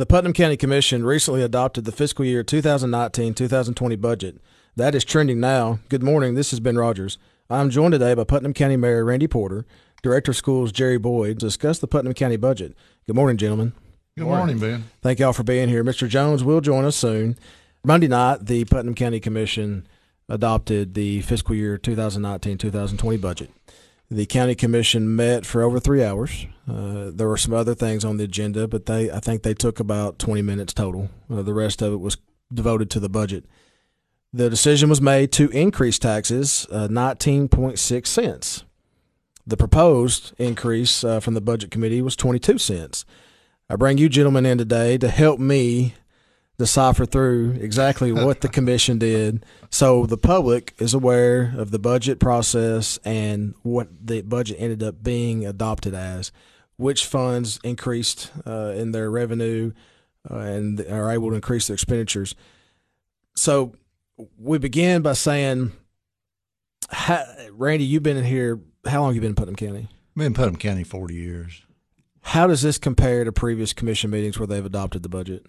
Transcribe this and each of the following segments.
The Putnam County Commission recently adopted the fiscal year 2019 2020 budget. That is trending now. Good morning. This is Ben Rodgers. I'm joined today by Putnam County Mayor Randy Porter, Director of Schools Jerry Boyd, to discuss the Putnam County budget. Good morning, gentlemen. Good morning, Ben. Thank y'all for being here. Mr. Jones will join us soon. Monday night, the Putnam County Commission adopted the fiscal year 2019 2020 budget. The county commission met for over three hours. Uh, there were some other things on the agenda, but they I think they took about 20 minutes total. Uh, the rest of it was devoted to the budget. The decision was made to increase taxes uh, 19.6 cents. The proposed increase uh, from the budget committee was 22 cents. I bring you gentlemen in today to help me decipher through exactly what the commission did. So the public is aware of the budget process and what the budget ended up being adopted as which funds increased uh, in their revenue uh, and are able to increase their expenditures. So we begin by saying how, randy you've been in here how long have you been in putnam county? Been in putnam county 40 years. How does this compare to previous commission meetings where they've adopted the budget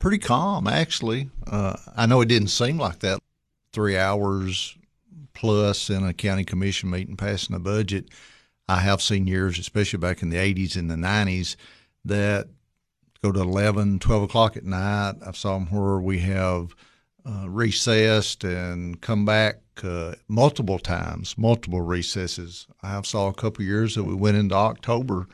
pretty calm, actually. Uh, I know it didn't seem like that. Three hours plus in a county commission meeting passing a budget. I have seen years, especially back in the 80s and the 90s, that go to 11, 12 o'clock at night. I've saw them where we have uh, recessed and come back uh, multiple times, multiple recesses. I have saw a couple years that we went into October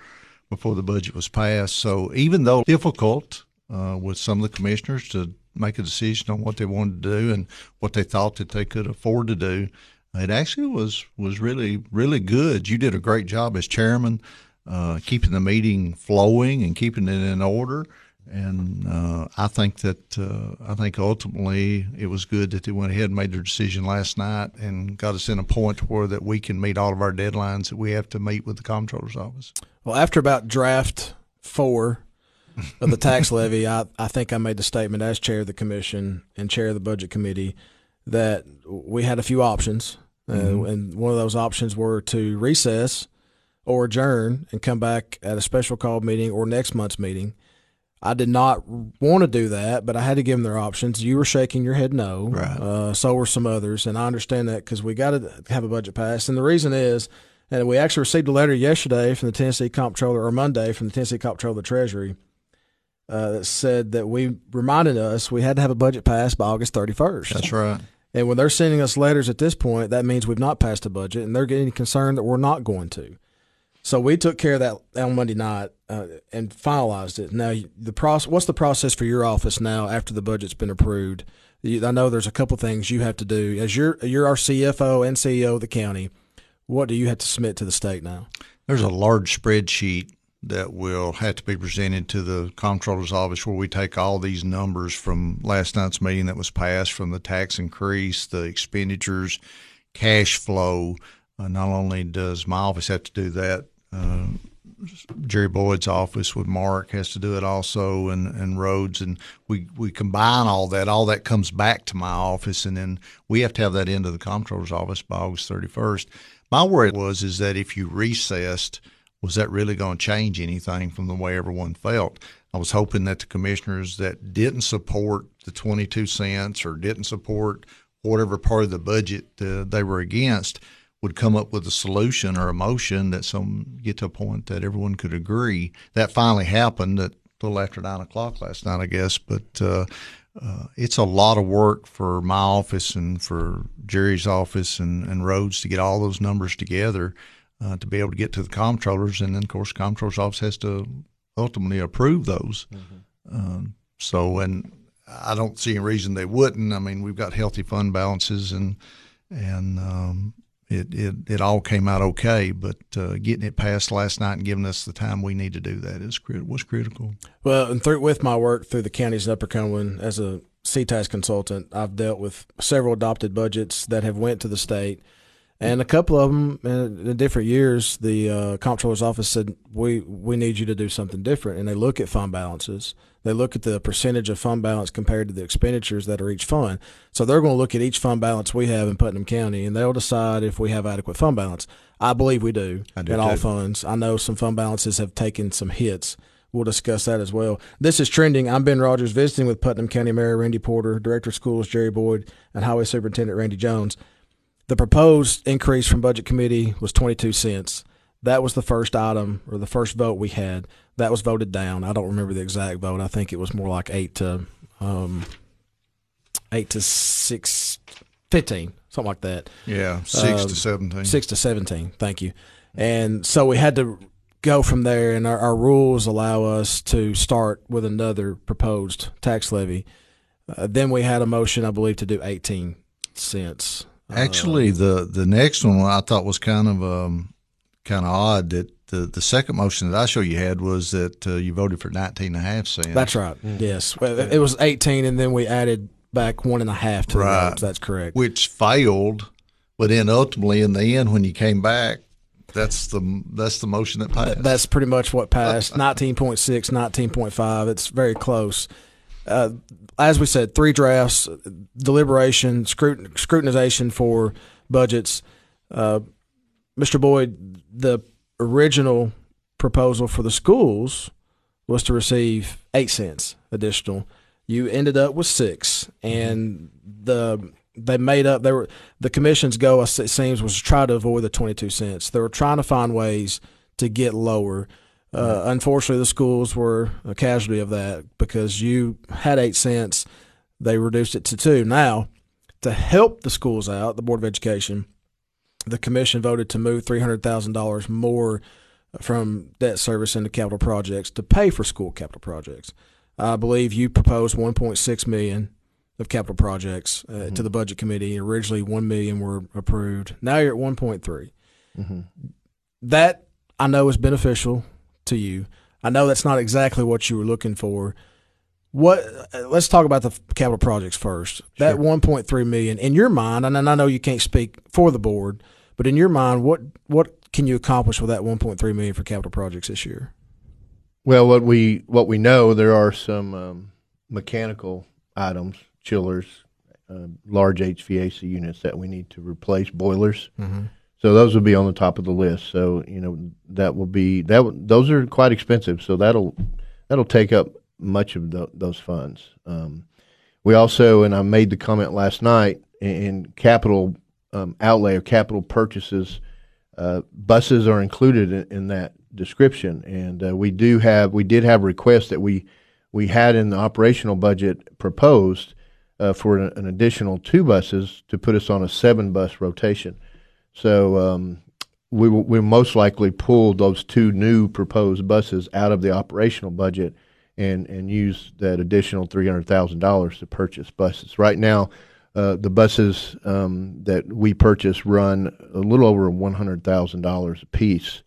before the budget was passed. So even though difficult, uh, with some of the commissioners to make a decision on what they wanted to do and what they thought that they could afford to do. It actually was was really really good. You did a great job as chairman, uh, keeping the meeting flowing and keeping it in order. And uh, I think that uh, I think ultimately it was good that they went ahead and made their decision last night and got us in a point where that we can meet all of our deadlines that we have to meet with the comptroller's office. Well, after about draft four, of the tax levy, I, I think I made the statement as chair of the commission and chair of the budget committee that we had a few options. Uh, mm-hmm. And one of those options were to recess or adjourn and come back at a special call meeting or next month's meeting. I did not want to do that, but I had to give them their options. You were shaking your head no. Right. Uh, so were some others, and I understand that because we got to have a budget passed. And the reason is, and we actually received a letter yesterday from the Tennessee Comptroller, or Monday from the Tennessee Comptroller of the Treasury, uh, that said that we reminded us we had to have a budget passed by August 31st. That's right. And when they're sending us letters at this point, that means we've not passed a budget, and they're getting concerned that we're not going to. So we took care of that on Monday night uh, and finalized it. Now, the process. What's the process for your office now after the budget's been approved? I know there's a couple things you have to do as you're you're our CFO and CEO of the county. What do you have to submit to the state now? There's a large spreadsheet that will have to be presented to the comptroller's office where we take all these numbers from last night's meeting that was passed from the tax increase, the expenditures, cash flow. Uh, not only does my office have to do that, uh, Jerry Boyd's office with Mark has to do it also, and, and Rhodes, and we, we combine all that. All that comes back to my office, and then we have to have that into the comptroller's office by August 31st. My worry was is that if you recessed – was that really going to change anything from the way everyone felt? I was hoping that the commissioners that didn't support the 22 cents or didn't support whatever part of the budget uh, they were against would come up with a solution or a motion that some get to a point that everyone could agree. That finally happened at a little after nine o'clock last night, I guess. But uh, uh, it's a lot of work for my office and for Jerry's office and, and Rhodes to get all those numbers together uh, to be able to get to the comptrollers, and then of course, the comptroller's office has to ultimately approve those. Mm-hmm. Um, so, and I don't see any reason they wouldn't. I mean, we've got healthy fund balances, and and um, it, it it all came out okay. But uh, getting it passed last night and giving us the time we need to do that is crit- was critical. Well, and through with my work through the counties of Upper Cumberland as a CTAS consultant, I've dealt with several adopted budgets that have went to the state and a couple of them in, different years, the uh, comptroller's office said, "We we need you to do something different." And they look at fund balances. They look at the percentage of fund balance compared to the expenditures that are each fund. So they're going to look at each fund balance we have in Putnam County, and they'll decide if we have adequate fund balance. I believe we do, do in all funds. I know some fund balances have taken some hits, we'll discuss that as well. This is trending. I'm Ben Rodgers visiting with Putnam County Mayor Randy Porter, Director of Schools Jerry Boyd, and Highway Superintendent Randy Jones. The proposed increase from Budget Committee was 22 cents. That was the first item or the first vote we had. That was voted down. I don't remember the exact vote. I think it was more like eight to um, eight to six, 15, something like that. Yeah, six Um, to seventeen. Six to 17. Thank you. And so we had to go from there, and our, our rules allow us to start with another proposed tax levy. Uh, then we had a motion, I believe, to do 18 cents. Actually, the the next one I thought was kind of um, kind of odd that the the second motion that I show you had was that uh, you voted for nineteen and a half and a half cents. That's right. Yes. Well, It was 18, and then we added back one and a half to Right. the votes. That's correct. which failed, but then ultimately in the end when you came back, that's the that's the motion that passed. That's pretty much what passed. 19.6, 19.5. It's very close. Uh, as we said, three drafts, deliberation, scrutin- scrutinization for budgets. Uh, Mr. Boyd, the original proposal for the schools was to receive eight cents additional. You ended up with six, and the they made up. They were the commission's goal. It seems was to try to avoid the twenty two cents. They were trying to find ways to get lower. Uh, unfortunately, the schools were a casualty of that because you had eight cents, they reduced it to two. Now, to help the schools out, the Board of Education, the commission voted to move three hundred thousand dollars more from debt service into capital projects to pay for school capital projects. I believe you proposed one point six million of capital projects uh, to the budget committee. Originally, one million were approved. Now you're at one point three. That I know is beneficial to you. I know that's not exactly what you were looking for. What? Let's talk about the capital projects first. That 1.3 million in your mind, and I know you can't speak for the board, but in your mind, what what can you accomplish with that 1.3 million for capital projects this year? Well, what we what we know, there are some um, mechanical items, chillers, uh, large HVAC units that we need to replace, boilers. So those will be on the top of the list. So you know that will be that. Those are quite expensive. So that'll that'll take up much of tho- those funds. Um, we also, and I made the comment last night, in, in capital um, outlay or capital purchases, uh, buses are included in, in that description, and uh, we do have we did have requests that we we had in the operational budget proposed uh, for an, an additional two buses to put us on a seven bus rotation. So um, we will we most likely pull those two new proposed buses out of the operational budget and and use that additional three hundred thousand dollars to purchase buses. Right now, uh, the buses um, that we purchase run a little over one hundred thousand dollars a piece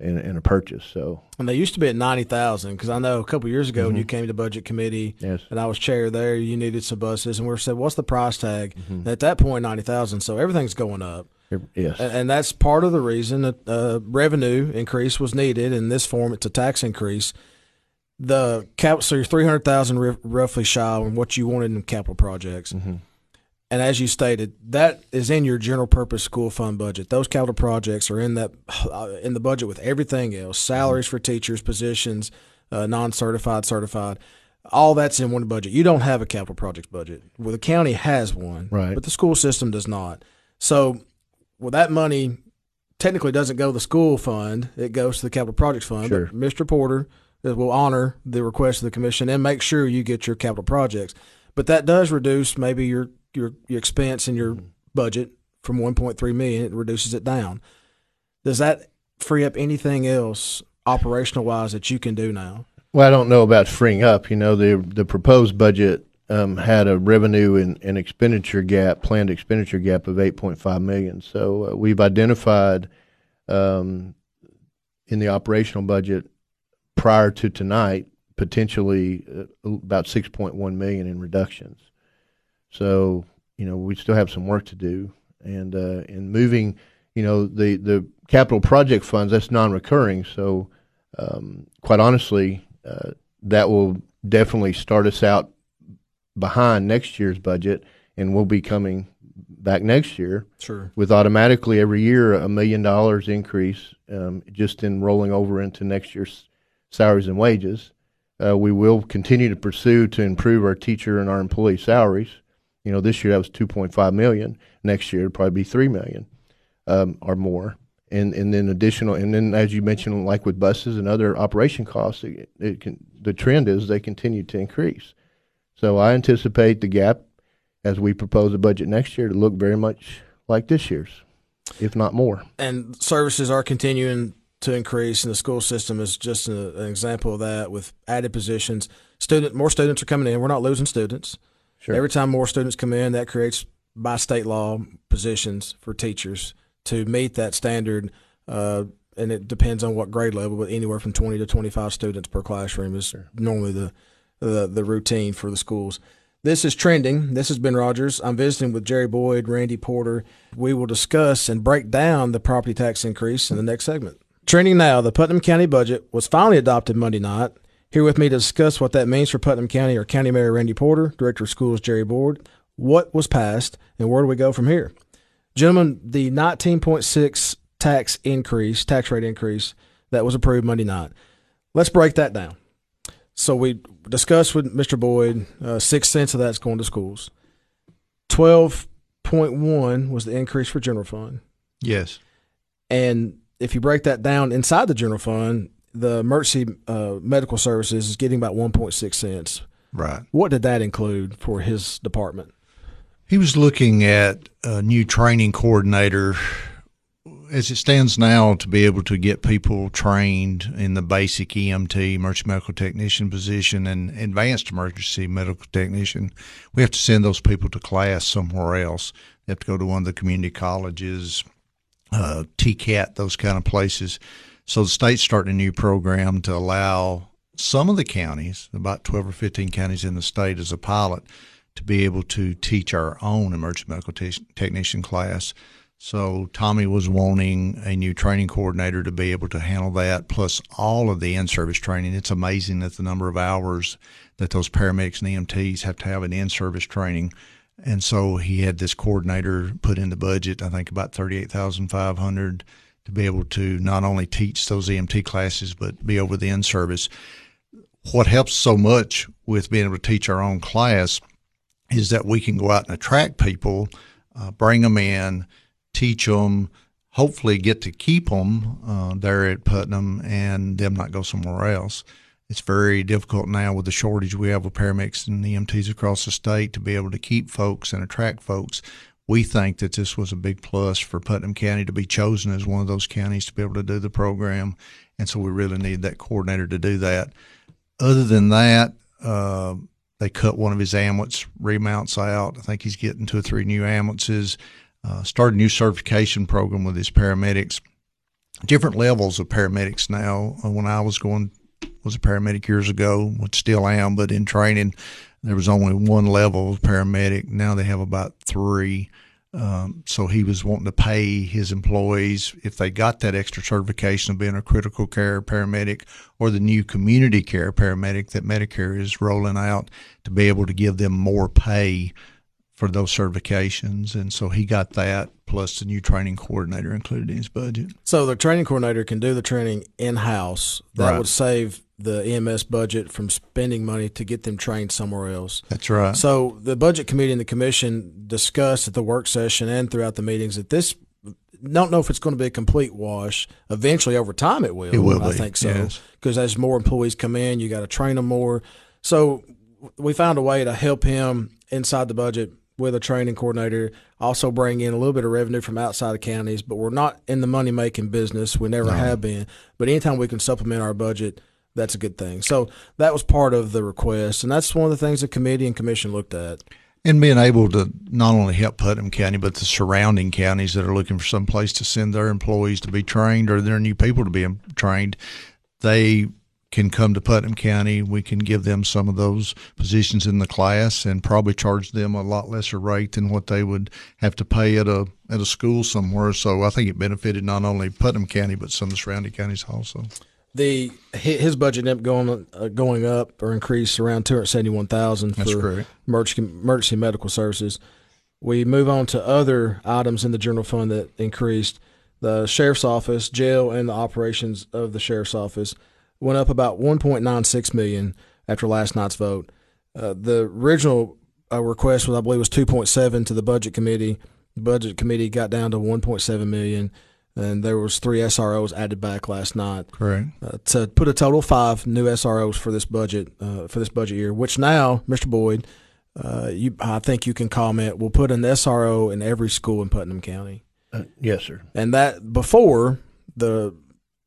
in, in a purchase. So And they used to be at 90,000 because I know a couple years ago when you came to budget committee yes, and I was chair there, you needed some buses, and we said, "What's the price tag?" And at that point, 90,000. So everything's going up. Yes, And, and that's part of the reason that uh, revenue increase was needed. In this form, it's a tax increase. The cap, so you're three hundred thousand r- roughly shy on what you wanted in capital projects. And as you stated, that is in your general purpose school fund budget. Those capital projects are in that uh, in the budget with everything else: salaries for teachers, positions, uh, non-certified, certified. All that's in one budget. You don't have a capital projects budget. Well, the county has one, Right. But the school system does not. So well, that money technically doesn't go to the school fund; it goes to the capital projects fund. Sure. But Mr. Porter uh, will honor the request of the commission and make sure you get your capital projects. But that does reduce maybe your your, your expense and your budget from 1.3 million. It reduces it down. Does that free up anything else operational wise that you can do now? Well, I don't know about freeing up. You know, the the proposed budget um, had a revenue and, and expenditure gap, planned expenditure gap of eight point five million. So uh, we've identified um, in the operational budget prior to tonight potentially uh, about six point one million in reductions. So you know we still have some work to do, and uh, in moving, you know the the capital project funds that's non-recurring. So um, quite honestly, uh, that will definitely start us out behind next year's budget, and we'll be coming back next year Sure. with automatically every year a million dollars increase um, just in rolling over into next year's salaries and wages. Uh, we will continue to pursue to improve our teacher and our employee salaries. You know, this year that was 2.5 million. Next year it'll probably be 3 million um, or more. And and then additional, and then as you mentioned, like with buses and other operation costs, it, it can, the trend is they continue to increase. So I anticipate the gap as we propose a budget next year to look very much like this year's, if not more. And services are continuing to increase, and the school system is just a, an example of that with added positions. Student, more students are coming in. We're not losing students. Sure. Every time more students come in, that creates by state law positions for teachers to meet that standard. Uh, and it depends on what grade level, but anywhere from 20 to 25 students per classroom is normally the, the the routine for the schools. This is trending. This has been Rodgers. I'm visiting with Jerry Boyd, Randy Porter. We will discuss and break down the property tax increase in the next segment. Trending now, the Putnam County budget was finally adopted Monday night. Here with me to discuss what that means for Putnam County are County Mayor Randy Porter, Director of Schools Jerry Boyd, what was passed, and where do we go from here? Gentlemen, the 19.6 tax increase, tax rate increase that was approved Monday night. Let's break that down. So we discussed with Mr. Boyd, uh, six cents of that's going to schools. 12.1 was the increase for general fund. Yes. And if you break that down inside the general fund, the emergency uh, medical services is getting about 1.6 cents. Right. What did that include for his department? He was looking at a new training coordinator as it stands now to be able to get people trained in the basic EMT, emergency medical technician position, and advanced emergency medical technician, we have to send those people to class somewhere else. They have to go to one of the community colleges, uh, TCAT, those kind of places. So the state's starting a new program to allow some of the counties, about 12 or 15 counties in the state, as a pilot, to be able to teach our own emergency medical te- technician class. So Tommy was wanting a new training coordinator to be able to handle that, plus all of the in-service training. It's amazing that the number of hours that those paramedics and EMTs have to have an in-service training. And so he had this coordinator put in the budget, I think about thirty-eight thousand five hundred, to be able to not only teach those EMT classes but be over the in-service. What helps so much with being able to teach our own class is that we can go out and attract people, uh, bring them in teach them, hopefully get to keep them uh, there at Putnam and them not go somewhere else. It's very difficult now with the shortage we have of paramedics and EMTs across the state to be able to keep folks and attract folks. We think that this was a big plus for Putnam County to be chosen as one of those counties to be able to do the program. And so we really need that coordinator to do that. Other than that, uh, they cut one of his ambulance remounts out. I think he's getting two or three new ambulances uh, started a new certification program with his paramedics. Different levels of paramedics now. Uh, when I was going, was a paramedic years ago, which still am, but in training, there was only one level of paramedic. Now they have about three. Um, so he was wanting to pay his employees if they got that extra certification of being a critical care paramedic or the new community care paramedic that Medicare is rolling out to be able to give them more pay for those certifications, and so he got that plus the new training coordinator included in his budget. So the training coordinator can do the training in house. That Right. would save the EMS budget from spending money to get them trained somewhere else. That's right. So the budget committee and the commission discussed at the work session and throughout the meetings that this don't know if it's going to be a complete wash. Eventually, over time, it will. It will I be, think so yes. because as more employees come in, you got to train them more. So we found a way to help him inside the budget with a training coordinator. Also bring in a little bit of revenue from outside of counties, but we're not in the money making business. We never have been. But anytime we can supplement our budget. That's a good thing. So that was part of the request, and that's one of the things the committee and commission looked at. and being able to not only help Putnam County, but the surrounding counties that are looking for some place to send their employees to be trained or their new people to be trained, they can come to Putnam County. We can give them some of those positions in the class and probably charge them a lot lesser rate than what they would have to pay at a at a school somewhere. So I think it benefited not only Putnam County but some of the surrounding counties also. The his budget ended up going uh, going up or increased around two hundred seventy one thousand for correct. emergency, emergency medical services. We move on to other items in the general fund that increased. The sheriff's office, jail, and the operations of the sheriff's office. Went up about 1.96 million after last night's vote. Uh, the original uh, request was, I believe, was 2.7 to the budget committee. The budget committee got down to 1.7 million, and there was three SROs added back last night. Correct. Uh, to put a total of five new SROs for this budget uh, for this budget year, which now, Mr. Boyd, uh, you I think you can comment. We'll put an SRO in every school in Putnam County. Uh, yes, sir. And that before the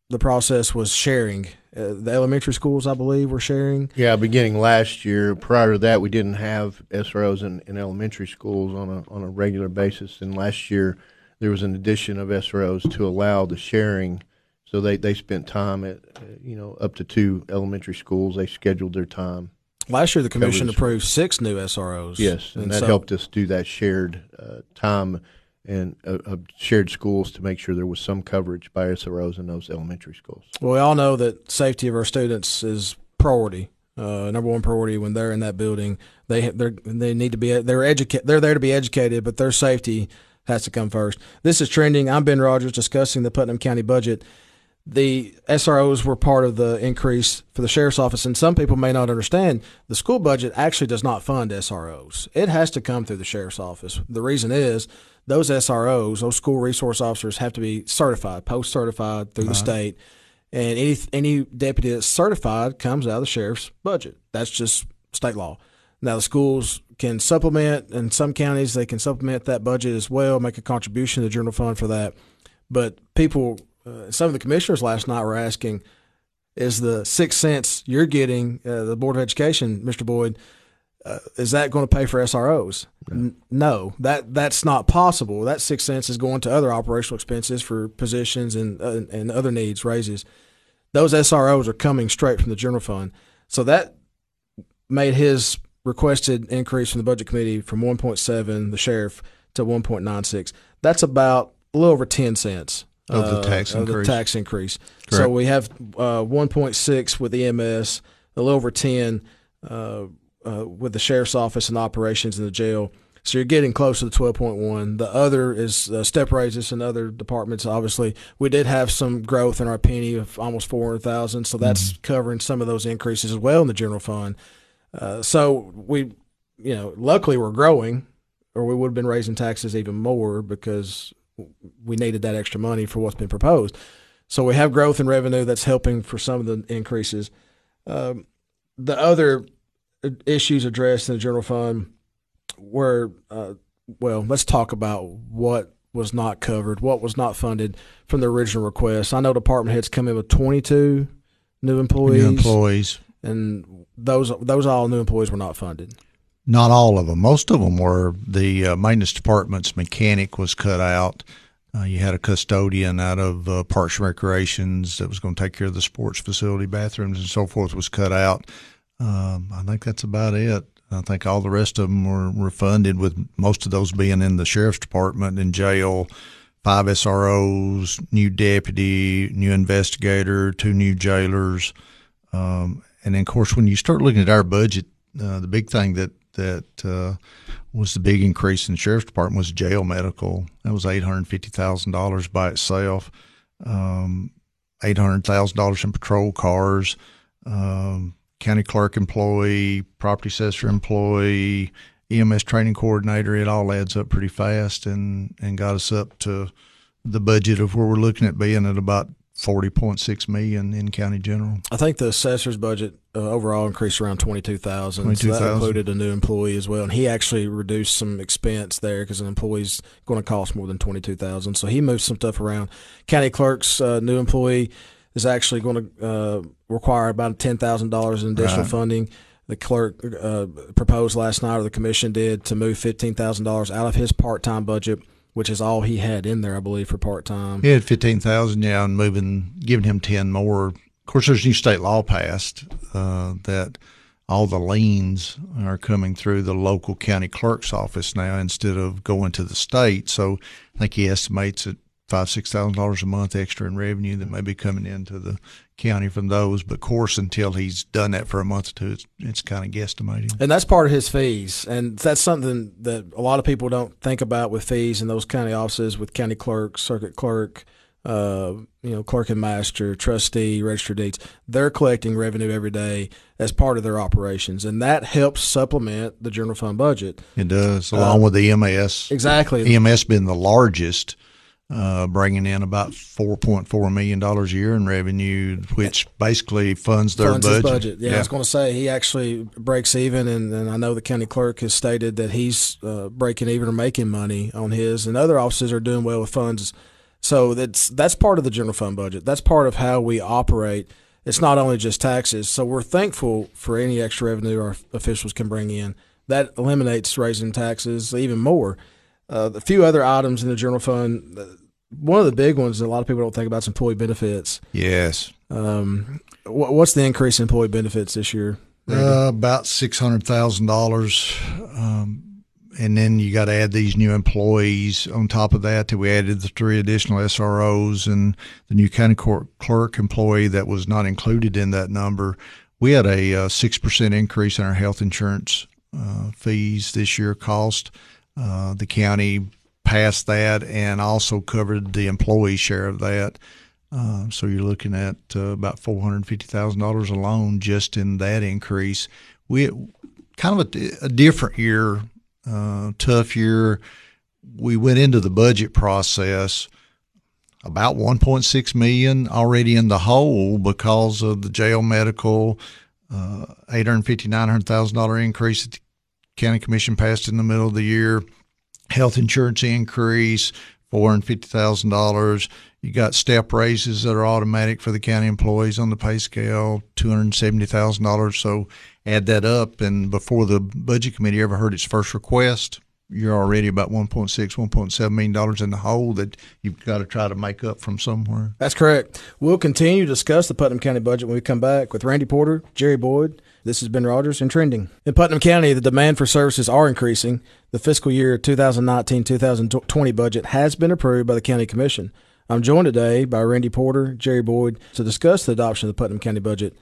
the process was sharing. Uh, the elementary schools, I believe, were sharing. Yeah, beginning last year. Prior to that, we didn't have SROs in, in elementary schools on a on a regular basis. And last year, there was an addition of SROs to allow the sharing. So they, they spent time at uh, you know up to two elementary schools. They scheduled their time. Last year, the commission approved six new SROs. Yes, and, that so- helped us do that shared uh, time and uh, uh, shared schools to make sure there was some coverage by SROs in those elementary schools. Well, we all know that safety of our students is priority, uh, number one priority when they're in that building. They they they need to be they're educate they're there to be educated, but their safety has to come first. This is trending. I'm Ben Rodgers discussing the Putnam County budget. The SROs were part of the increase for the sheriff's office, and some people may not understand the school budget actually does not fund SROs. It has to come through the sheriff's office. The reason is those SROs, those school resource officers, have to be certified, post certified through the state, and any any deputy that's certified comes out of the sheriff's budget. That's just state law. Now the schools can supplement, in some counties they can supplement that budget as well, make a contribution to the general fund for that. But people, uh, some of the commissioners last night were asking, is the six cents you're getting, uh, the Board of Education, Mr. Boyd, uh, is that going to pay for SROs? N- no, that that's not possible. That six cents is going to other operational expenses for positions and uh, and other needs, raises. Those SROs are coming straight from the general fund. So that made his requested increase from the budget committee from 1.7, the sheriff, to 1.96. That's about a little over 10 cents Of the uh, tax of the increase. tax increase. So we have uh, 1.6 with EMS, a little over 10 uh, with the sheriff's office and operations in the jail. So you're getting close to the 12.1. The other is uh, step raises in other departments. Obviously, we did have some growth in our penny of almost 400,000, so that's covering some of those increases as well in the general fund. Uh, so we, you know, luckily we're growing, or we would have been raising taxes even more because we needed that extra money for what's been proposed. So we have growth in revenue that's helping for some of the increases. Um, the other issues addressed in the general fund were, uh, well, let's talk about what was not covered, what was not funded from the original request. I know department heads come in with 22 new employees, New employees. and those those all new employees were not funded. Not all of them. Most of them were. The uh, maintenance department's mechanic was cut out. Uh, you had a custodian out of uh, Parks and Recreations that was going to take care of the sports facility, bathrooms, and so forth was cut out. Um, I think that's about it. I think all the rest of them were, were funded, with most of those being in the sheriff's department and jail. Five SROs, new deputy, new investigator, two new jailers. Um, and then, of course, when you start looking at our budget, uh, the big thing that that uh, was the big increase in the sheriff's department was jail medical. That was eight hundred fifty thousand dollars by itself. Um, eight hundred thousand dollars in patrol cars. Um, county clerk employee, property assessor employee, EMS training coordinator. It all adds up pretty fast, and and got us up to the budget of where we're looking at being at about forty point six million in county general. I think the assessor's budget uh, overall increased around twenty two thousand. So that 22,000. included a new employee as well, and he actually reduced some expense there because an employee's going to cost more than twenty two thousand. So he moved some stuff around. County clerk's uh, new employee is actually going to uh, require about ten thousand dollars in additional Right. funding. The clerk uh, proposed last night, or the commission did, to move fifteen thousand dollars out of his part time budget, which is all he had in there, I believe, for part time. He had fifteen thousand, yeah, and moving, giving him ten more. Of course, there's new state law passed uh, that all the liens are coming through the local county clerk's office now instead of going to the state. So I think he estimates at five six thousand dollars a month extra in revenue that may be coming into the county from those. But of course, until he's done that for a month or two, it's, it's kind of guesstimating. And that's part of his fees. And that's something that a lot of people don't think about with fees in those county offices with county clerk, circuit clerk, uh, you know, clerk and master, trustee, register deeds, they're collecting revenue every day as part of their operations, and that helps supplement the general fund budget. It does, along uh, with the EMS. Exactly, EMS being the largest, uh, bringing in about four point four million dollars a year in revenue, which basically funds their funds budget. budget. Yeah, yeah, I was going to say he actually breaks even, and, and, I know the county clerk has stated that he's uh, breaking even or making money on his, and other offices are doing well with funds so that's that's part of the general fund budget. That's part of how we operate. It's not only just taxes. So we're thankful for any extra revenue our officials can bring in. That eliminates raising taxes even more. Uh, a few other items in the general fund. One of the big ones that a lot of people don't think about is employee benefits. Yes. Um, what's the increase in employee benefits this year? Uh, about six hundred thousand um, dollars and then you got to add these new employees on top of that. That we added the three additional SROs and the new county court clerk employee that was not included in that number. We had a uh, six percent increase in our health insurance uh, fees this year. Cost uh, the county passed that and also covered the employee share of that. Uh, so you're looking at uh, about four hundred fifty thousand dollars alone just in that increase. We kind of a, a different year uh, tough year. We went into the budget process about 1.6 million already in the hole because of the jail medical uh, 850 900000 dollar increase that the county commission passed in the middle of the year health insurance increase $450,000 you got step raises that are automatic for the county employees on the pay scale $270,000 so add that up, and before the budget committee ever heard its first request, you're already about 1.6, 1.7 million dollars in the hole that you've got to try to make up from somewhere. That's correct. We'll continue to discuss the Putnam County budget when we come back with Randy Porter, Jerry Boyd. This is Ben Rodgers and Trending. In Putnam County, the demand for services are increasing. The fiscal year 2019-2020 budget has been approved by the County Commission. I'm joined today by Randy Porter, Jerry Boyd to discuss the adoption of the Putnam County budget.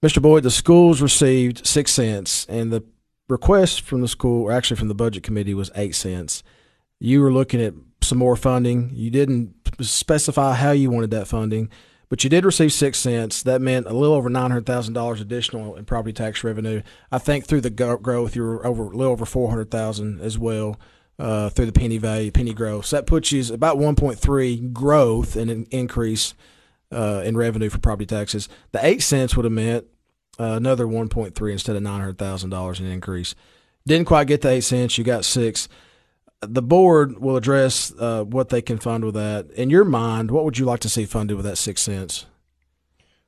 Mr. Boyd, the schools received six cents, and the request from the school, or actually from the budget committee, was eight cents. You were looking at some more funding. You didn't specify how you wanted that funding, but you did receive six cents. That meant a little over nine hundred thousand dollars additional in property tax revenue. I think through the growth, you were over a little over four hundred thousand as well. Uh, through the penny value, penny growth. So that puts you about 1.3 growth and an increase uh, in revenue for property taxes. The eight cents would have meant uh, another 1.3 instead of $900,000 in increase. Didn't quite get the 8 cents, you got 6. The board will address uh, what they can fund with that. In your mind, what would you like to see funded with that 6 cents?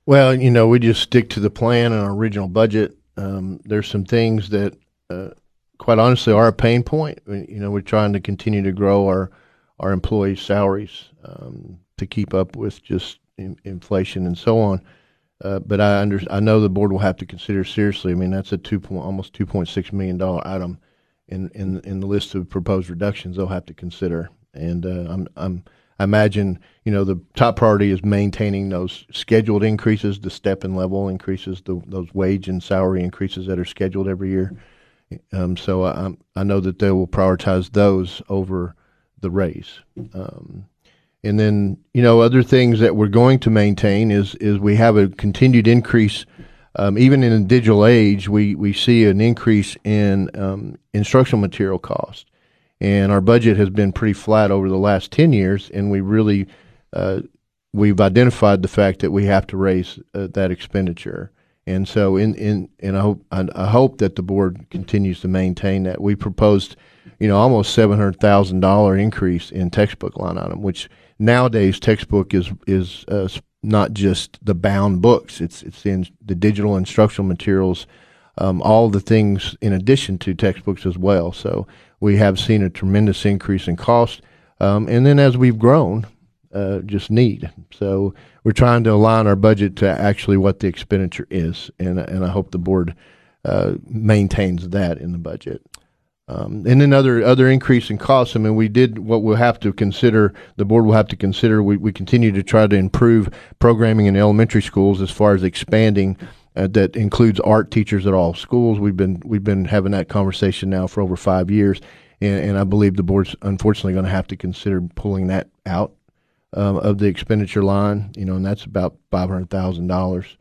Well, you know, we just stick to the plan and our original budget. Um, there's some things that, uh, quite honestly, are a pain point. You know, we're trying to continue to grow our our employees' salaries um, to keep up with just in, inflation and so on. Uh, but I under, I know the board will have to consider seriously. I mean, that's a two point, almost two point six million dollar item in, in in the list of proposed reductions they'll have to consider. And uh, I'm I'm I imagine you know the top priority is maintaining those scheduled increases, the step and level increases, the, those wage and salary increases that are scheduled every year. Um, so I I know that they will prioritize those over the raise. Um, and then, you know, other things that we're going to maintain is is we have a continued increase. Um, even in a digital age, we, we see an increase in um, instructional material cost. And our budget has been pretty flat over the last 10 years, and we really uh, we've identified the fact that we have to raise uh, that expenditure. And so, in, in and I hope I, I, hope that the board continues to maintain that. We proposed, you know, almost seven hundred thousand dollar increase in textbook line item, which nowadays textbook is is uh, not just the bound books. It's it's in the digital instructional materials, um, all the things in addition to textbooks as well. So we have seen a tremendous increase in cost, um, and then as we've grown, uh, just need. So we're trying to align our budget to actually what the expenditure is, and and I hope the board uh, maintains that in the budget. Um, and then other other increase in costs. I mean, we did what we'll have to consider. The board will have to consider. We, we continue to try to improve programming in elementary schools as far as expanding. Uh, that includes art teachers at all schools. We've been we've been having that conversation now for over five years, and, and I believe the board's unfortunately going to have to consider pulling that out um, of the expenditure line. You know, and that's about five hundred thousand dollars.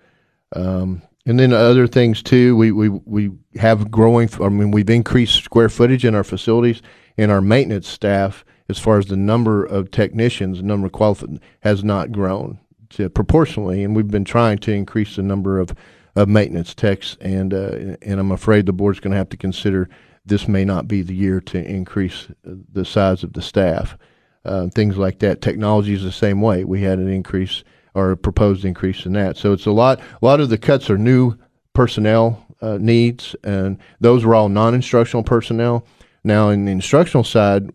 And then other things too. We we we have growing. I mean, we've increased square footage in our facilities and our maintenance staff. As far as the number of technicians, the number of qualified has not grown to, proportionally, and we've been trying to increase the number of, of maintenance techs. And uh, and I'm afraid the board's going to have to consider this may not be the year to increase the size of the staff. Uh, things like that. Technology is the same way. We had an increase or proposed increase in that. So it's a lot. A lot of the cuts are new personnel uh, needs, and those were all non-instructional personnel. Now, in the instructional side,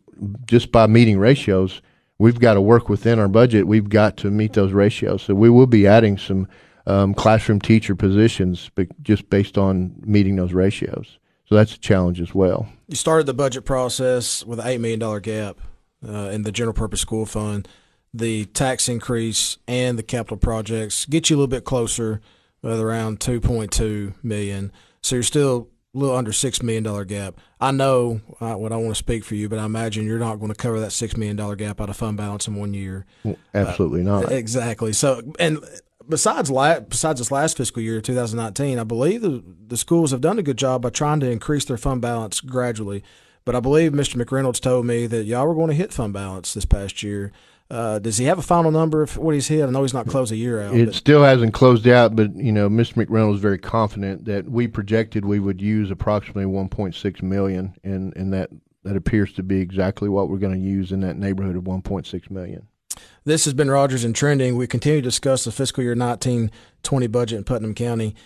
just by meeting ratios, we've got to work within our budget. We've got to meet those ratios. So we will be adding some um, classroom teacher positions, but just based on meeting those ratios. So that's a challenge as well. You started the budget process with an eight million dollar gap uh, in the general purpose school fund the tax increase and the capital projects get you a little bit closer with around 2.2 million. So you're still a little under six million dollar gap. I know uh, what I want to speak for you, but I imagine you're not going to cover that six million dollar gap out of fund balance in one year. Well, absolutely uh, not. Exactly. So and besides la- besides this last fiscal year, 2019, I believe the the schools have done a good job by trying to increase their fund balance gradually. But I believe Mr. McReynolds told me that y'all were going to hit fund balance this past year. Uh, does he have a final number of what he's hit? I know he's not closed a year out. It but. still hasn't closed out, but you know, Mr. McReynolds is very confident that we projected we would use approximately 1.6 million, and and that that appears to be exactly what we're going to use in that neighborhood of 1.6 million. This has been Rodgers and Trending. We continue to discuss the fiscal year 1920 budget in Putnam County.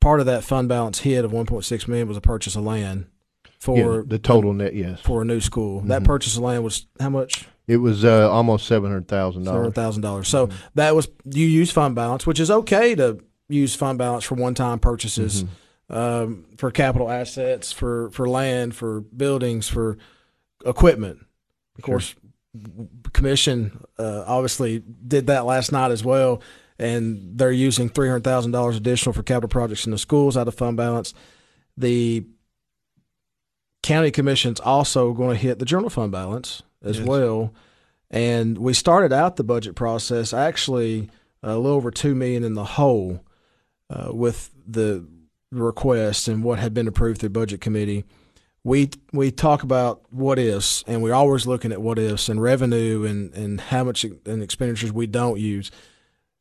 Part of that fund balance hit of 1.6 million was a purchase of land for yeah, the total net, yes, for a new school. Mm-hmm. That purchase of land was how much? It was uh, almost seven hundred thousand dollars. Seven thousand dollars. So mm-hmm. that was you use fund balance, which is okay to use fund balance for one time purchases, mm-hmm. um, for capital assets, for for land, for buildings, for equipment. Of sure. course, commission uh, obviously did that last night as well, and they're using three hundred thousand dollars additional for capital projects in the schools out of fund balance. The county commission's also going to hit the general fund balance as yes. well. And we started out the budget process actually a little over two million in the hole uh, with the request and what had been approved through budget committee. We we talk about what ifs, and we're always looking at what ifs and revenue and, and how much and expenditures we don't use.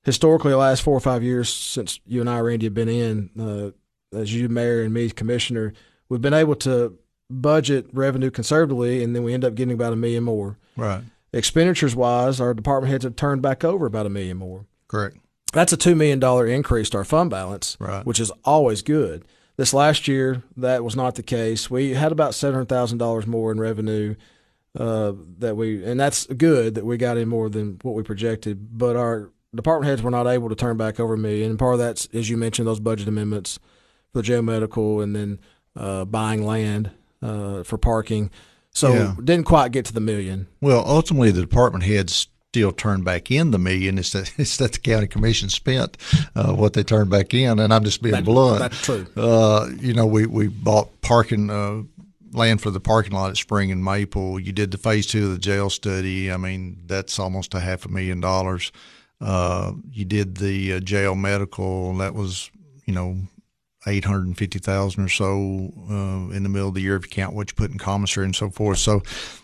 Historically, the last four or five years since you and I, Randy, have been in uh, as you, mayor, and me, commissioner, we've been able to budget revenue conservatively, and then we end up getting about a million more. Right. Expenditures wise, our department heads have turned back over about a million more. Correct. That's a two million dollar increase to our fund balance, right. which is always good. This last year, that was not the case. We had about seven hundred thousand dollars more in revenue uh, that we, and that's good that we got in more than what we projected. But our department heads were not able to turn back over a million. And part of that's, as you mentioned, those budget amendments for the jail medical, and then uh, buying land uh, for parking. So yeah. didn't quite get to the million. Well, ultimately, the department heads still turned back in the million. It's that it's that the county commission spent uh, what they turned back in, and I'm just being that, blunt. That's true. Uh, you know, we we bought parking. Uh, land for the parking lot at Spring and Maple. You did the phase two of the jail study. I mean, that's almost a half a million dollars. Uh, you did the uh, jail medical. and That was, you know, eight hundred and fifty thousand or so uh, in the middle of the year if you count what you put in commissary and so forth. So,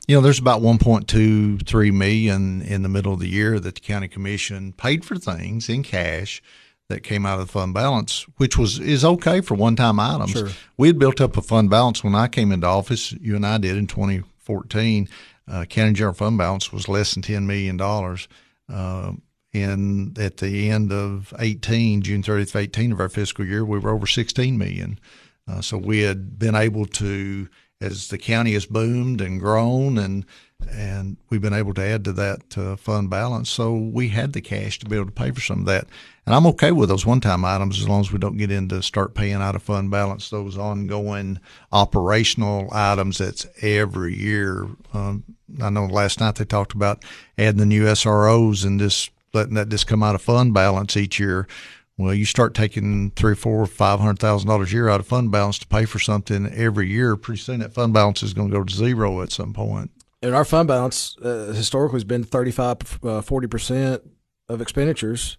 you know, there's about one point two three million in the middle of the year that the county commission paid for things in cash that came out of the fund balance, which was is okay for one time items. Sure. We had built up a fund balance when I came into office. You and I did in 2014. Uh, county general fund balance was less than ten million dollars. Uh, and at the end of 18, June 30th of 18 of our fiscal year, we were over 16 million. Uh, so we had been able to, as the county has boomed and grown, and and we've been able to add to that uh, fund balance. So we had the cash to be able to pay for some of that. And I'm okay with those one-time items as long as we don't get into start paying out of fund balance those ongoing operational items. That's every year. Um, I know last night they talked about adding the new SROs and this letting that just come out of fund balance each year. Well, you start taking three, four, five hundred thousand dollars a year out of fund balance to pay for something every year. Pretty soon, that fund balance is going to go to zero at some point. and our fund balance uh, historically has been 35, uh, 40% of expenditures.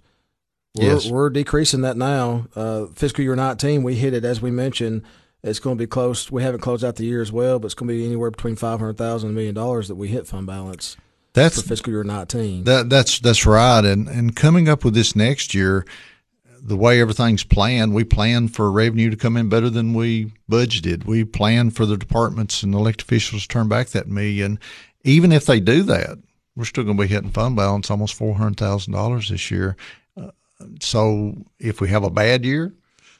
We're, Yes. we're decreasing that now. Uh, fiscal year 19, we hit it, as we mentioned. It's going to be close. We haven't closed out the year as well, but it's going to be anywhere between 500000 and a million dollars that we hit fund balance That's for fiscal year 19. That that's that's right. And and coming up with this next year, the way everything's planned, we plan for revenue to come in better than we budgeted. We plan for the departments and elected officials to turn back that million. Even if they do that, we're still going to be hitting fund balance almost four hundred thousand dollars this year. Uh, so if we have a bad year,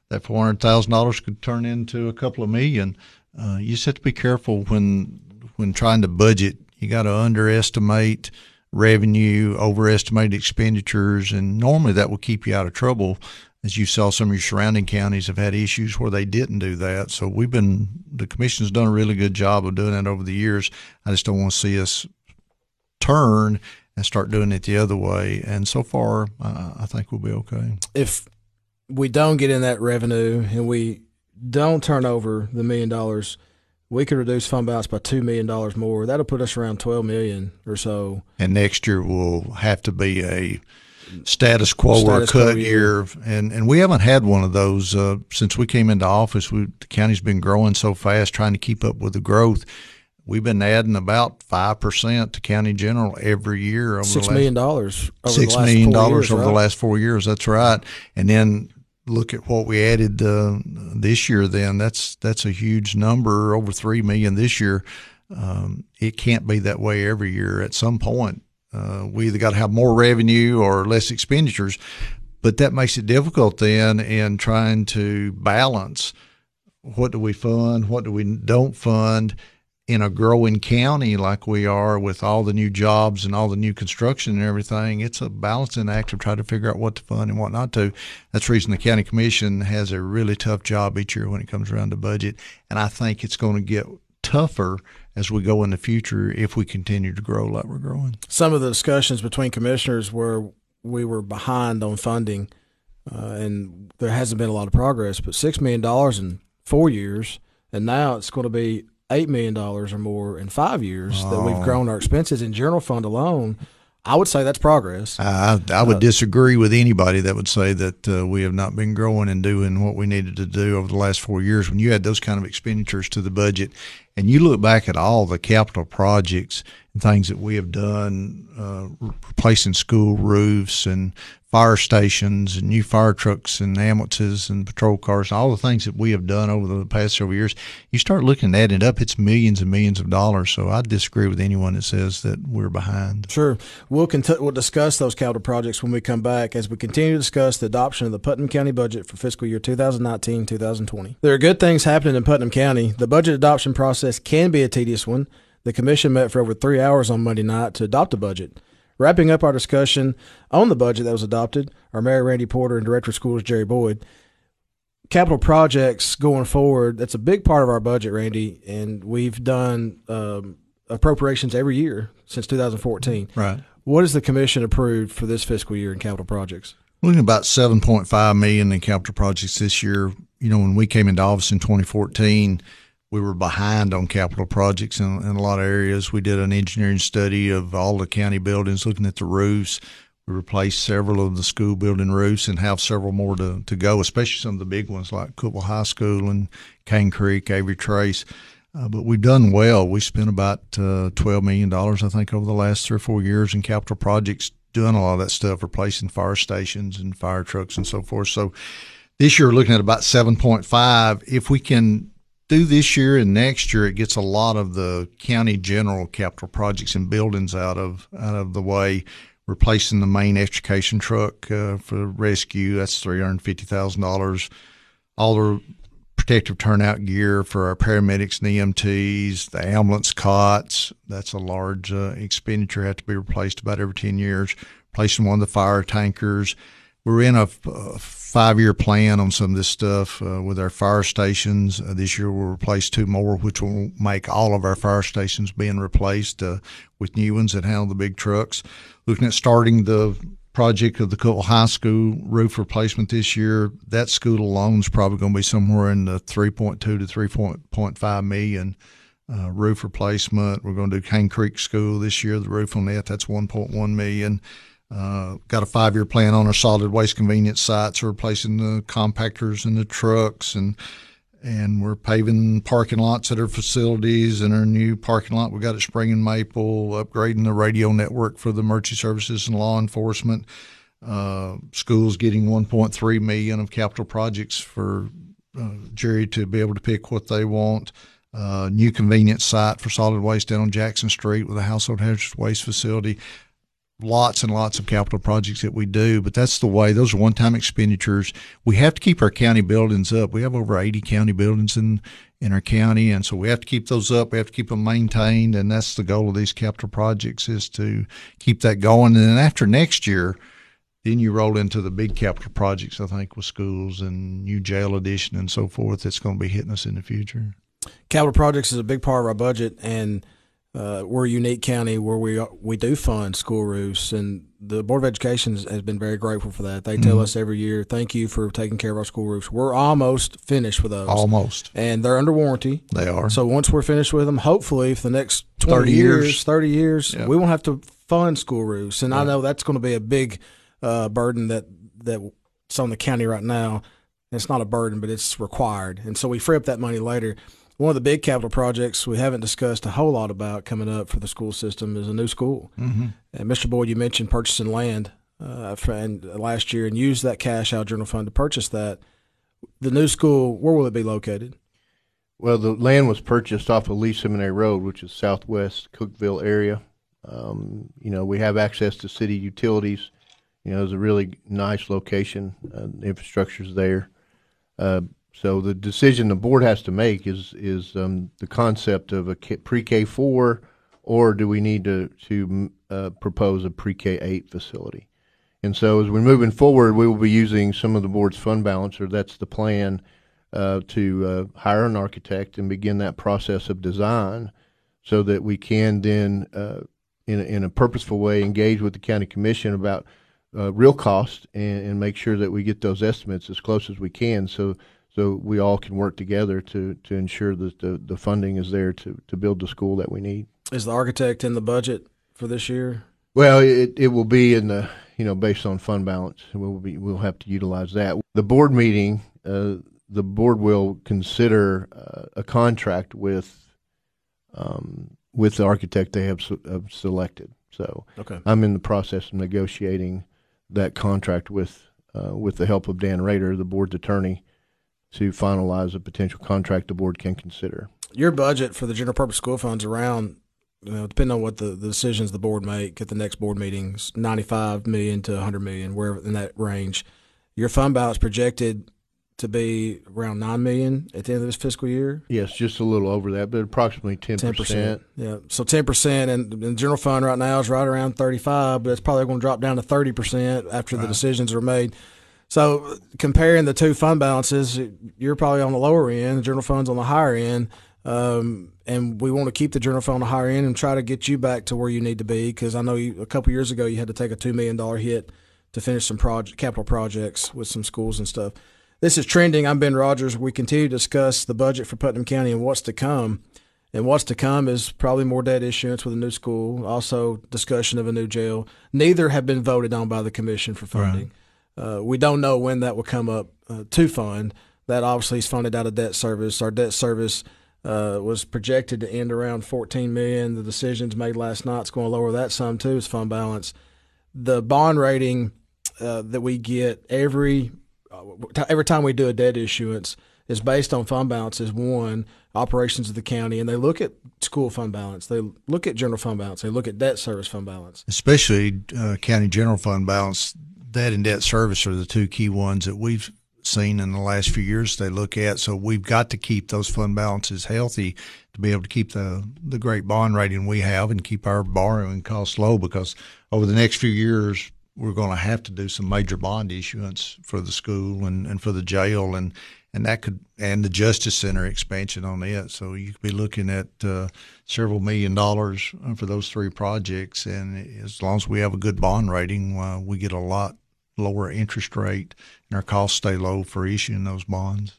that four hundred thousand dollars could turn into a couple of million. Uh, you just have to be careful when when trying to budget. You got to underestimate revenue, overestimate expenditures, and normally that will keep you out of trouble. As you saw, some of your surrounding counties have had issues where they didn't do that. So we've been the commission's done a really good job of doing that over the years. I just don't want to see us turn and start doing it the other way. And so far, uh, I think we'll be okay. if we don't get in that revenue and we don't turn over the million dollars, we could reduce fund balance by two million dollars more. That'll put us around twelve million or so. and next year will have to be a status quo or a cut year. And and we haven't had one of those uh, since we came into office. We, the county's been growing so fast, trying to keep up with the growth. We've been adding about five percent to county general every year over Six the last million dollars over six the last million four dollars years, over the last four years. That's right. And then look at what we added uh, this year. Then that's that's a huge number, over three million this year. Um, it can't be that way every year. At some point, uh, we either got to have more revenue or less expenditures. But that makes it difficult then in trying to balance what do we fund, what do we don't fund in a growing county like we are with all the new jobs and all the new construction and everything. It's a balancing act of trying to figure out what to fund and what not to. That's the reason the county commission has a really tough job each year when it comes around to budget. And I think it's going to get tougher as we go in the future if we continue to grow like we're growing. Some of the discussions between commissioners where we were behind on funding, uh, and there hasn't been a lot of progress. But six million dollars in four years, and now it's going to be eight million dollars or more in five years that we've Oh. grown our expenses in general fund alone. I would say that's progress. I, I would disagree with anybody that would say that uh, we have not been growing and doing what we needed to do over the last four years. When you had those kind of expenditures to the budget, and you look back at all the capital projects and things that we have done, uh, replacing school roofs and fire stations and new fire trucks and ambulances and patrol cars, all the things that we have done over the past several years, you start looking at it up, it's millions and millions of dollars. So I disagree with anyone that says that we're behind. Sure. We'll cont- we'll discuss those capital projects when we come back as we continue to discuss the adoption of the Putnam County budget for fiscal year 2019-2020. There are good things happening in Putnam County. The budget adoption process can be a tedious one. The commission met for over 3 hours on Monday night to adopt a budget. Wrapping up our discussion on the budget that was adopted, our Mayor Randy Porter and Director of Schools Jerry Boyd. Capital projects going forward, that's a big part of our budget, Randy, and we've done um, appropriations every year since 2014. Right. What is the commission approved for this fiscal year in capital projects? Looking at about seven point five million in capital projects this year. You know, when we came into office in 2014, we were behind on capital projects in, in a lot of areas. We did an engineering study of all the county buildings, looking at the roofs. We replaced several of the school building roofs and have several more to, to go, especially some of the big ones like Cookeville High School and Cane Creek, Avery Trace. Uh, but we've done well. We spent about uh, $12 million, I think, over the last three or four years in capital projects, doing a lot of that stuff, replacing fire stations and fire trucks and so forth. So this year, we're looking at about 7.5. If we can do this year and next year, it gets a lot of the county general capital projects and buildings out of out of the way. Replacing the main education truck uh, for rescue, that's three hundred fifty thousand dollars. All the protective turnout gear for our paramedics and EMTs, the ambulance cots, that's a large uh, expenditure. Have to be replaced about every ten years. Replacing one of the fire tankers. We're in a, a five-year plan on some of this stuff uh, with our fire stations. Uh, this year we'll replace two more, which will make all of our fire stations being replaced uh, with new ones that handle the big trucks. Looking at starting the project of the Cookeville High School roof replacement this year. That school alone is probably going to be somewhere in the 3.2 to 3.5 million uh, roof replacement. We're going to do Cane Creek School this year. The roof on that that's 1.1 million. Uh, got a five-year plan on our solid waste convenience sites, replacing the compactors and the trucks, and and we're paving parking lots at our facilities and our new parking lot we got at Spring and Maple, upgrading the radio network for the emergency services and law enforcement. Uh, schools getting 1.3 million of capital projects for uh, Jerry to be able to pick what they want. Uh, new convenience site for solid waste down on Jackson Street with a household hazardous waste facility. Lots and lots of capital projects that we do, but that's the way. Those are one-time expenditures. We have to keep our county buildings up. We have over 80 county buildings in in our county, and so we have to keep those up. We have to keep them maintained, and that's the goal of these capital projects is to keep that going. And then after next year, then you roll into the big capital projects. I think with schools and new jail addition and so forth. That's going to be hitting us in the future. Capital projects is a big part of our budget, and uh, we're a unique county where we we do fund school roofs, and the Board of Education has been very grateful for that. They tell mm-hmm. us every year, "Thank you for taking care of our school roofs." We're almost finished with those, almost, and they're under warranty. They are. So once we're finished with them, hopefully, for the next thirty years, years thirty years, we won't have to fund school roofs, and I know that's going to be a big uh, burden that that's on the county right now. It's not a burden, but it's required, and so we free up that money later. One of the big capital projects we haven't discussed a whole lot about coming up for the school system is a new school. Mm-hmm. And Mr. Boyd, you mentioned purchasing land uh, and last year and used that cash out general fund to purchase that. The new school, where will it be located? Well, the land was purchased off of Lee Seminary Road, which is southwest Cookeville area. Um, you know, we have access to city utilities. You know, it's a really nice location. Uh, the infrastructure's there. Uh, so the decision the board has to make is is um, the concept of a pre K four, or do we need to to uh, propose a pre K eight facility? And so as we're moving forward, we will be using some of the board's fund balance, or that's the plan, uh, to uh, hire an architect and begin that process of design, so that we can then, uh, in a, in a purposeful way, engage with the county commission about uh, real cost and, and make sure that we get those estimates as close as we can. So so we all can work together to to ensure that the, the funding is there to, to build the school that we need. Is the architect in the budget for this year? Well, it, it will be in the you know based on fund balance. We'll be we'll have to utilize that. The board meeting, uh, the board will consider uh, a contract with um, with the architect they have, have selected. So okay. I'm in the process of negotiating that contract with uh, with the help of Dan Rader, the board's attorney to finalize a potential contract the board can consider. Your budget for the general purpose school funds around, you know, depending on what the, the decisions the board make at the next board meetings, ninety five million to hundred million, wherever in that range. Your fund balance projected to be around nine million at the end of this fiscal year. Yes, just a little over that, but approximately ten percent. Yeah, so ten percent, and, and the general fund right now is right around thirty five, but it's probably going to drop down to thirty percent after right. the decisions are made. So comparing the two fund balances, you're probably on the lower end, the general fund's on the higher end. Um, and we want to keep the general fund on the higher end and try to get you back to where you need to be. Because I know you, a couple years ago you had to take a two million dollar hit to finish some project capital projects with some schools and stuff. This is trending. I'm Ben Rodgers. We continue to discuss the budget for Putnam County and what's to come. And what's to come is probably more debt issuance with a new school, also discussion of a new jail. Neither have been voted on by the commission for funding. Right. Uh, we don't know when that will come up uh, to fund. That obviously is funded out of debt service. Our debt service uh, was projected to end around 14 million. The decisions made last night is going to lower that sum too. As fund balance. The bond rating uh, that we get every uh, every time we do a debt issuance is based on fund balance is one operations of the county and they look at school fund balance they look at general fund balance they look at debt service fund balance especially uh, county general fund balance that and debt service are the two key ones that we've seen in the last few years they look at. So we've got to keep those fund balances healthy to be able to keep the the great bond rating we have and keep our borrowing costs low because over the next few years we're going to have to do some major bond issuance for the school and, and for the jail and and that could and the justice center expansion on it. So you could be looking at uh, several million dollars for those three projects, and as long as we have a good bond rating, uh, we get a lot lower interest rate and our costs stay low for issuing those bonds.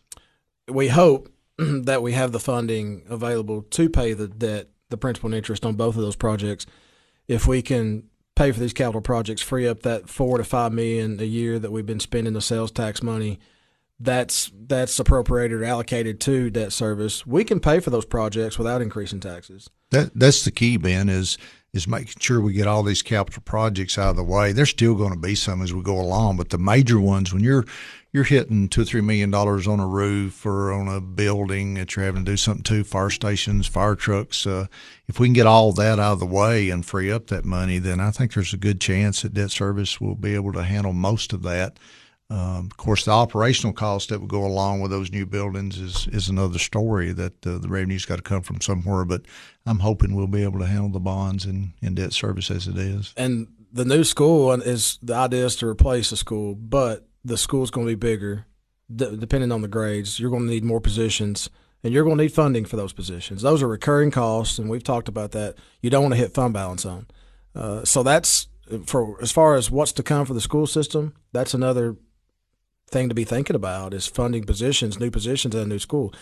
We hope that we have the funding available to pay the debt, the principal and interest on both of those projects. If we can pay for these capital projects, free up that four to five million a year that we've been spending the sales tax money, that's that's appropriated or allocated to debt service. We can pay for those projects without increasing taxes. That that's the key, Ben. Is is making sure we get all these capital projects out of the way. There's still going to be some as we go along, but the major ones, when you're you're hitting two or three million dollars on a roof or on a building that you're having to do something to, fire stations, fire trucks. Uh, if we can get all that out of the way and free up that money, then I think there's a good chance that debt service will be able to handle most of that. Um, of course, the operational cost that would go along with those new buildings is is another story that uh, the revenue's got to come from somewhere. But I'm hoping we'll be able to handle the bonds and, and debt service as it is. And the new school is the idea is to replace the school, but the school's going to be bigger. D- depending on the grades, you're going to need more positions, and you're going to need funding for those positions. Those are recurring costs, and we've talked about that. You don't want to hit fund balance on. Uh, so that's for as far as what's to come for the school system. That's another thing to be thinking about is funding positions, new positions at a new school.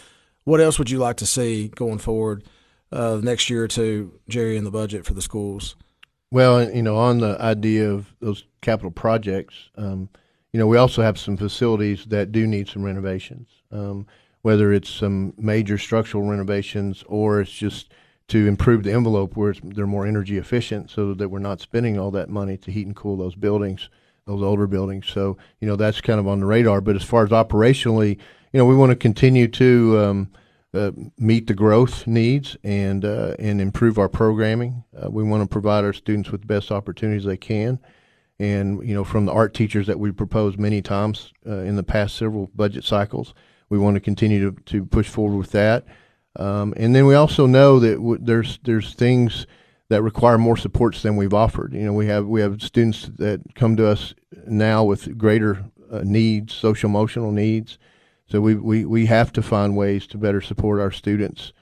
What else would you like to see going forward uh, next year or two, Jerry, in the budget for the schools? Well, you know, on the idea of those capital projects, um, you know, we also have some facilities that do need some renovations. Um, whether it's some major structural renovations or it's just to improve the envelope where they're more energy efficient, so that we're not spending all that money to heat and cool those buildings those older buildings. So you know that's kind of on the radar. But as far as operationally, you know, we want to continue to um, uh, meet the growth needs and uh, and improve our programming. Uh, we want to provide our students with the best opportunities they can. And you know, from the art teachers that we proposed many times uh, in the past several budget cycles, we want to continue to, to push forward with that. Um, and then we also know that w- there's there's things that require more supports than we've offered. You know, we have we have students that come to us now with greater uh, needs, social emotional needs. So we, we we have to find ways to better support our students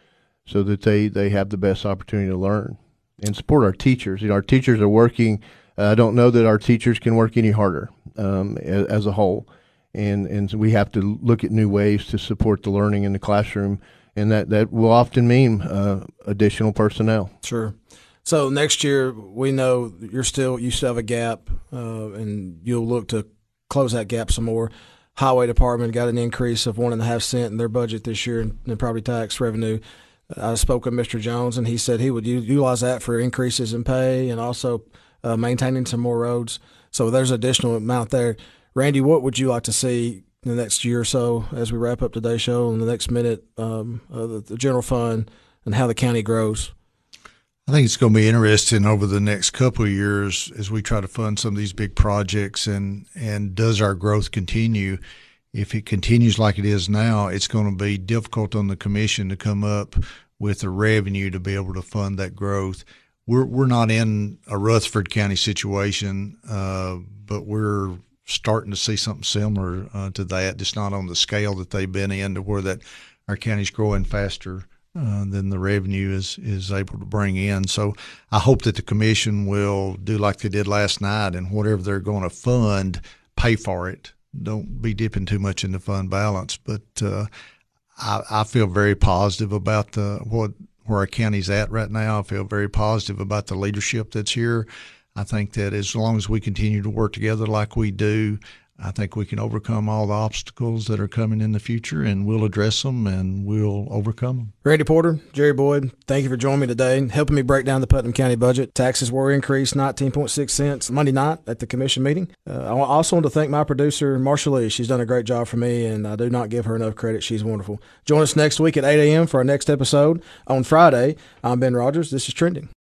so that they, they have the best opportunity to learn and support our teachers. You know, our teachers are working. Uh, I don't know that our teachers can work any harder um, as, as, a whole, and and so we have to look at new ways to support the learning in the classroom, and that that will often mean uh, additional personnel. Sure. So next year, we know you're still you still have a gap, uh, and you'll look to close that gap some more. Highway Department got an increase of one and a half cent in their budget this year in, in property tax revenue. I spoke with Mr. Jones, and he said he would utilize that for increases in pay and also uh, maintaining some more roads. So there's additional amount there. Randy, what would you like to see in the next year or so as we wrap up today's show in the next minute um, the, the general fund and how the county grows? I think it's going to be interesting over the next couple of years as we try to fund some of these big projects and and does our growth continue? If it continues like it is now, it's going to be difficult on the commission to come up with the revenue to be able to fund that growth. We're we're not in a Rutherford County situation, uh, but we're starting to see something similar uh, to that, just not on the scale that they've been in, to where that our county's growing faster uh, than the revenue is is able to bring in. So I hope that the commission will do like they did last night, and whatever they're going to fund, pay for it. Don't be dipping too much in the fund balance. But uh, I, I feel very positive about the what where our county's at right now. I feel very positive about the leadership that's here. I think that as long as we continue to work together like we do, I think we can overcome all the obstacles that are coming in the future, and we'll address them and we'll overcome them. Randy Porter, Jerry Boyd, thank you for joining me today, and helping me break down the Putnam County budget. Taxes were increased 19.6 cents Monday night at the commission meeting. Uh, I also want to thank my producer, Marsha Lee. She's done a great job for me, and I do not give her enough credit. She's wonderful. Join us next week at 8 a.m. for our next episode. On Friday, I'm Ben Rodgers. This is Trending.